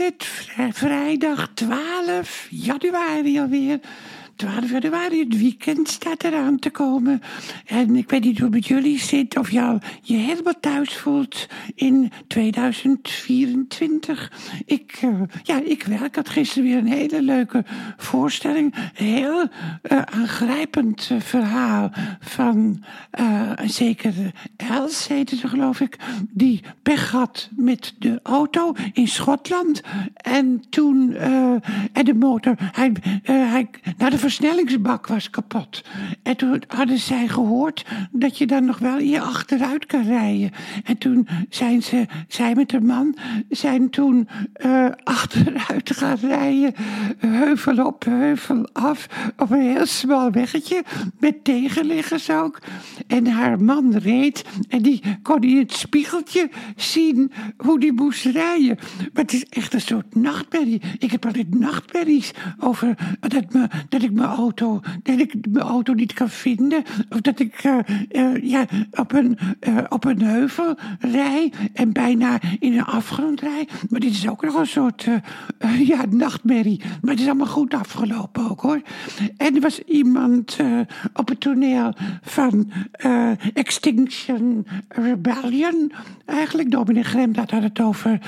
is Vrijdag 12 januari alweer. 12 januari, het weekend staat eraan te komen. En ik weet niet hoe het met jullie zit, of je al je helemaal thuis voelt in 2024. Ik, eh, ja, ik werk. Ik had gisteren weer een hele leuke voorstelling. Heel eh, aangrijpend eh, verhaal van een zekere Els, heette ze geloof ik, die pech had met de auto in Schotland. En toen, en de motor, hij, hij, nou de versnellingsbak was kapot. En toen hadden zij gehoord dat je dan nog wel je achteruit kan rijden. En toen zijn ze, zij met de man, zijn toen eh, achteruit gaan rijden. Heuvel op, heuvel af, op een heel smal weggetje. Met tegenliggers ook. En haar man reed en die kon in het spiegeltje zien hoe die moest rijden. Maar het is echt een soort nachtmerrie. Ik heb altijd nachtmerries over dat, me, dat ik mijn auto, dat ik mijn auto niet kan vinden. Of dat ik eh, eh, ja, op, een, eh, op een heuvel rij en bijna in een afgrond rij. Maar dit is ook nog een soort ja, nachtmerrie. Maar het is allemaal goed afgelopen ook hoor. En er was iemand op het toneel van Extinction Rebellion. Eigenlijk, dominee Gremdaad had het over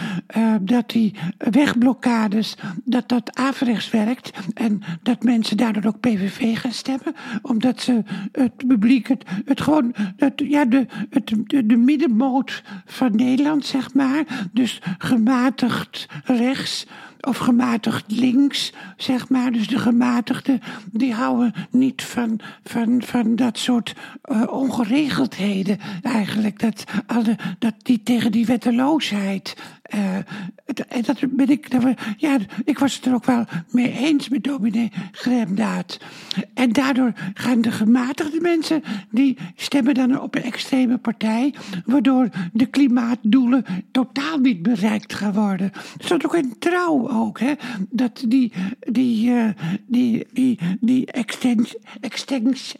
dat die wegblokkades, dat dat averechts werkt. En dat mensen daardoor ook PVV gaan stemmen. Omdat ze het publiek, het, het gewoon, ja, de, het, de, de middenmoot van Nederland, zeg maar. Dus gematigd rechts of gematigd links, zeg maar. Dus de gematigden, die houden niet van, van, van dat soort eh, ongeregeldheden eigenlijk. Dat, alle, dat die tegen die wetteloosheid. Eh, en dat ben ik, ja, ik was het er ook wel mee eens met dominee Gremdaad. En daardoor gaan de gematigde mensen, die stemmen dan op een extreme partij, waardoor de klimaatdoelen totaal niet bereikt gaan worden. Er stond ook in trouw ook, hè, dat die, die, eh, die, die, die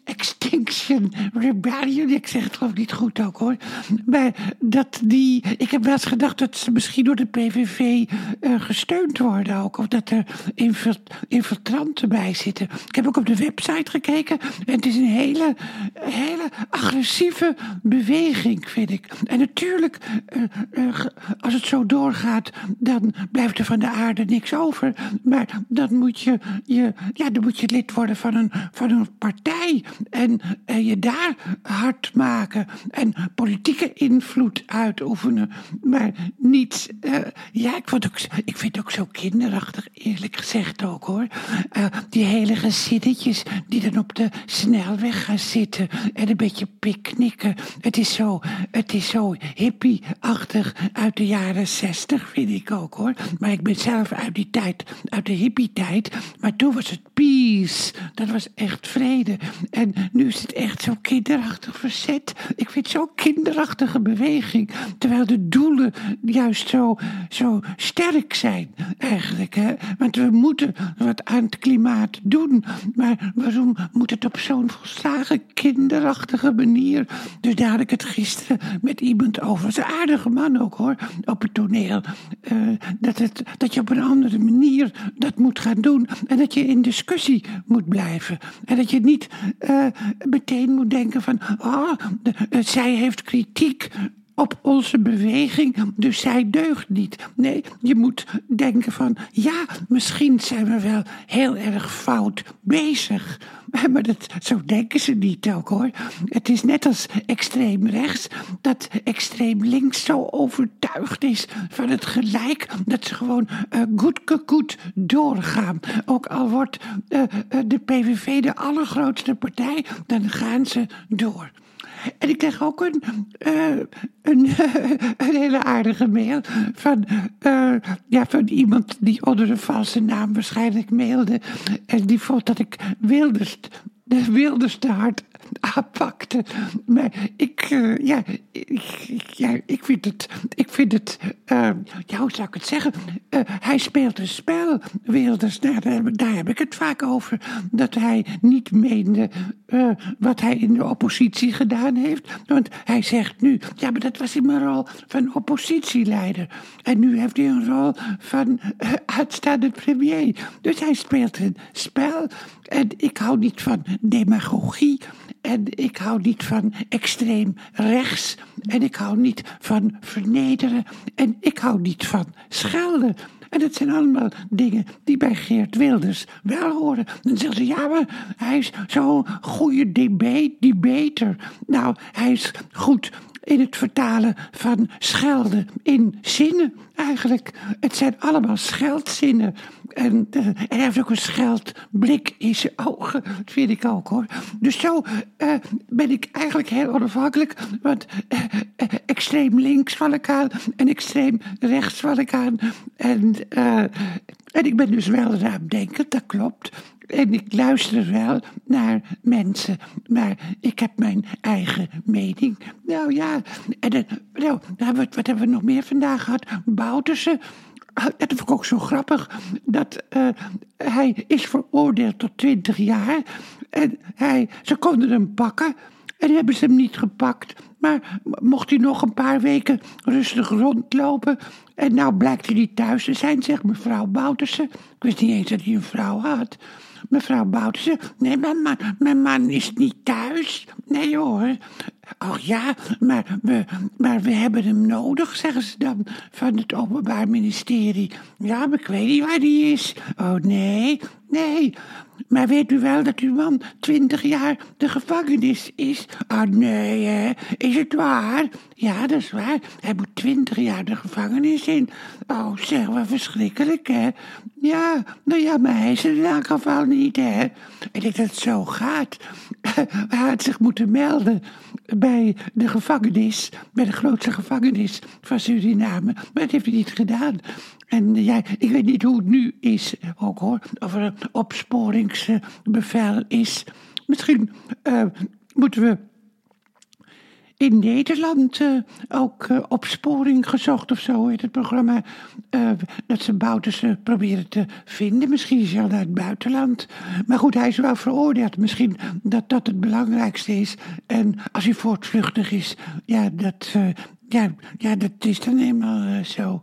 Extinction Rebellion, ik zeg het geloof niet goed ook hoor, maar dat die, ik heb wel eens gedacht dat ze misschien door de PVV eh, gesteund worden ook, of dat er infil- infiltranten bij zitten. Ik heb ook op de website gekeken en het is een hele, hele agressieve beweging, vind ik. En natuurlijk, eh, eh, als het zo doorgaat, dan blijft er van de aarde niks over. Maar dan moet je, je, ja, dan moet je lid worden van een, van een partij en je daar hard maken en politieke invloed uitoefenen. Maar eh, ja, ik, ook, ik vind het ook zo kinderachtig, eerlijk gezegd ook hoor. Eh, die hele gezinnetjes die dan op de snelweg gaan zitten en een beetje picknicken. Het is zo, het is zo hippie-achtig uit de jaren zestig, vind ik ook hoor. Maar ik ben zelf uit die tijd, uit de hippie-tijd. Maar toen was het peace. Dat was echt vrede. En nu is het echt zo kinderachtig verzet. Ik vind zo'n kinderachtige beweging. Terwijl de doelen juist zo, zo sterk zijn, eigenlijk. Hè? Want we moeten wat aan het klimaat doen. Maar waarom moet het op zo'n volslagen kinderachtige manier? Dus daar had ik het gisteren met iemand over. Het aardige man ook hoor, op het toneel. Eh, dat, het, dat je op een andere manier dat moet gaan doen. En dat je in discussie moet blijven. En dat je niet eh, meteen moet denken van... De- eh, zij heeft kritiek op onze beweging, dus zij deugt niet. Nee, je moet denken van, ja, misschien zijn we wel heel erg fout bezig. Maar dat, zo denken ze niet ook hoor. Het is net als extreem rechts, dat extreem links zo overtuigd is van het gelijk, dat ze gewoon goed goed doorgaan. Ook al wordt eh, eh, de PVV de allergrootste partij, dan gaan ze door. En ik kreeg ook een, eh, een, een hele aardige mail van, eh, ja, van iemand die onder een valse naam waarschijnlijk mailde. En die vond dat ik Wilders de wilderste hart aanpakte. Maar ik, uh, ja, ik, ja, ik vind het, ik vind het, uh, ja, hoe zou ik het zeggen? Uh, hij speelt een spel, Wilders. Daar, daar, heb ik het vaak over. Dat hij niet meende wat hij in de oppositie gedaan heeft. Want hij zegt nu, ja, maar dat was in mijn rol van oppositieleider. En nu heeft hij een rol van uitstaande premier. Dus hij speelt een spel. En ik hou niet van demagogie. En ik hou niet van extreem rechts. En ik hou niet van vernederen. En ik hou niet van schelden. En dat zijn allemaal dingen die bij Geert Wilders wel horen. Dan zeggen ze, ja, maar hij is zo'n goede debate, debater. Nou, hij is goed in het vertalen van schelden in zinnen eigenlijk. Het zijn allemaal scheldzinnen. En, uh, hij heeft ook een scheldblik in zijn ogen. Dat vind ik ook hoor. Dus zo uh, ben ik eigenlijk heel onafhankelijk. Want uh, extreem links val ik aan en extreem rechts val ik aan. En, en ik ben dus wel ruimdenkend, dat klopt. En ik luister wel naar mensen, maar ik heb mijn eigen mening. Nou ja, en dan, nou, wat, wat hebben we nog meer vandaag gehad? Boutersen. Ah, dat vond ik ook zo grappig. Dat uh, hij is veroordeeld tot 20 jaar. En hij, ze konden hem pakken. En hebben ze hem niet gepakt. Maar mocht hij nog een paar weken rustig rondlopen. En nou blijkt hij niet thuis te zijn, zegt mevrouw Boutersen. Ik wist niet eens dat hij een vrouw had. Mevrouw Boutersen, nee, mijn man, mijn man is niet thuis. Nee hoor. Ach ja, maar we, maar we hebben hem nodig, zeggen ze dan van het Openbaar Ministerie. Ja, maar ik weet niet waar die is. Oh nee, nee. Maar weet u wel dat uw man twintig jaar de gevangenis is? Ah, nee, hè? Is het waar? Ja, dat is waar. Hij moet twintig jaar de gevangenis in. Oh, zeg, wat verschrikkelijk, hè? Ja, nou ja, maar hij is in elk geval niet, hè? Ik dat het zo gaat. Hij had zich moeten melden bij de gevangenis, bij de grootste gevangenis van Suriname. Maar dat heeft hij niet gedaan. En ja, ik weet niet hoe het nu is, ook hoor, of er een opsporingsbevel is. Misschien uh, moeten we in Nederland uh, ook uh, opsporing gezocht of zo heet het programma. Uh, dat ze Boutersen proberen te vinden. Misschien is hij het buitenland. Maar goed, hij is wel veroordeeld. Misschien dat dat het belangrijkste is. En als hij voortvluchtig is, ja, dat, ja, ja, dat is dan eenmaal zo.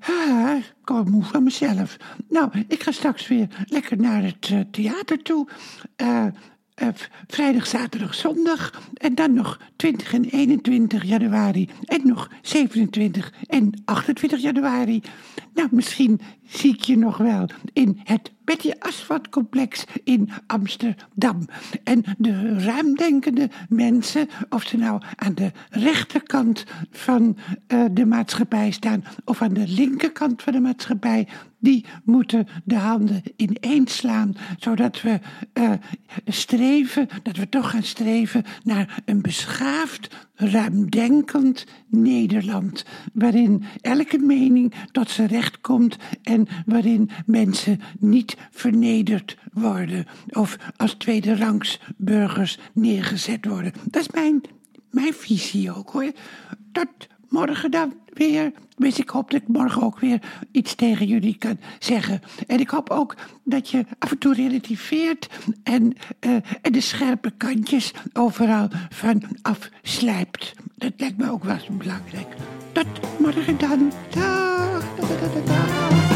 Ah, ik kom moe van mezelf. Nou, ik ga straks weer lekker naar het theater toe. Uh, vrijdag, zaterdag, zondag. En dan nog 20 en 21 januari. En nog 27 en 28 januari. Nou, misschien zie ik je nog wel in het Betty Asphalt complex in Amsterdam. En de ruimdenkende mensen, of ze nou aan de rechterkant van uh, de maatschappij staan of aan de linkerkant van de maatschappij, die moeten de handen ineens slaan, zodat we uh, streven, dat we toch gaan streven naar een beschaafd, ruimdenkend Nederland, waarin elke mening tot zijn recht komt en waarin mensen niet vernederd worden of als tweederangs burgers neergezet worden. Dat is mijn, mijn visie ook hoor. Tot morgen dan weer. Dus ik hoop dat ik morgen ook weer iets tegen jullie kan zeggen. En ik hoop ook dat je af en toe relativeert en, uh, en de scherpe kantjes overal van afslijpt. Dat lijkt me ook wel belangrijk. Tot morgen dan. Dag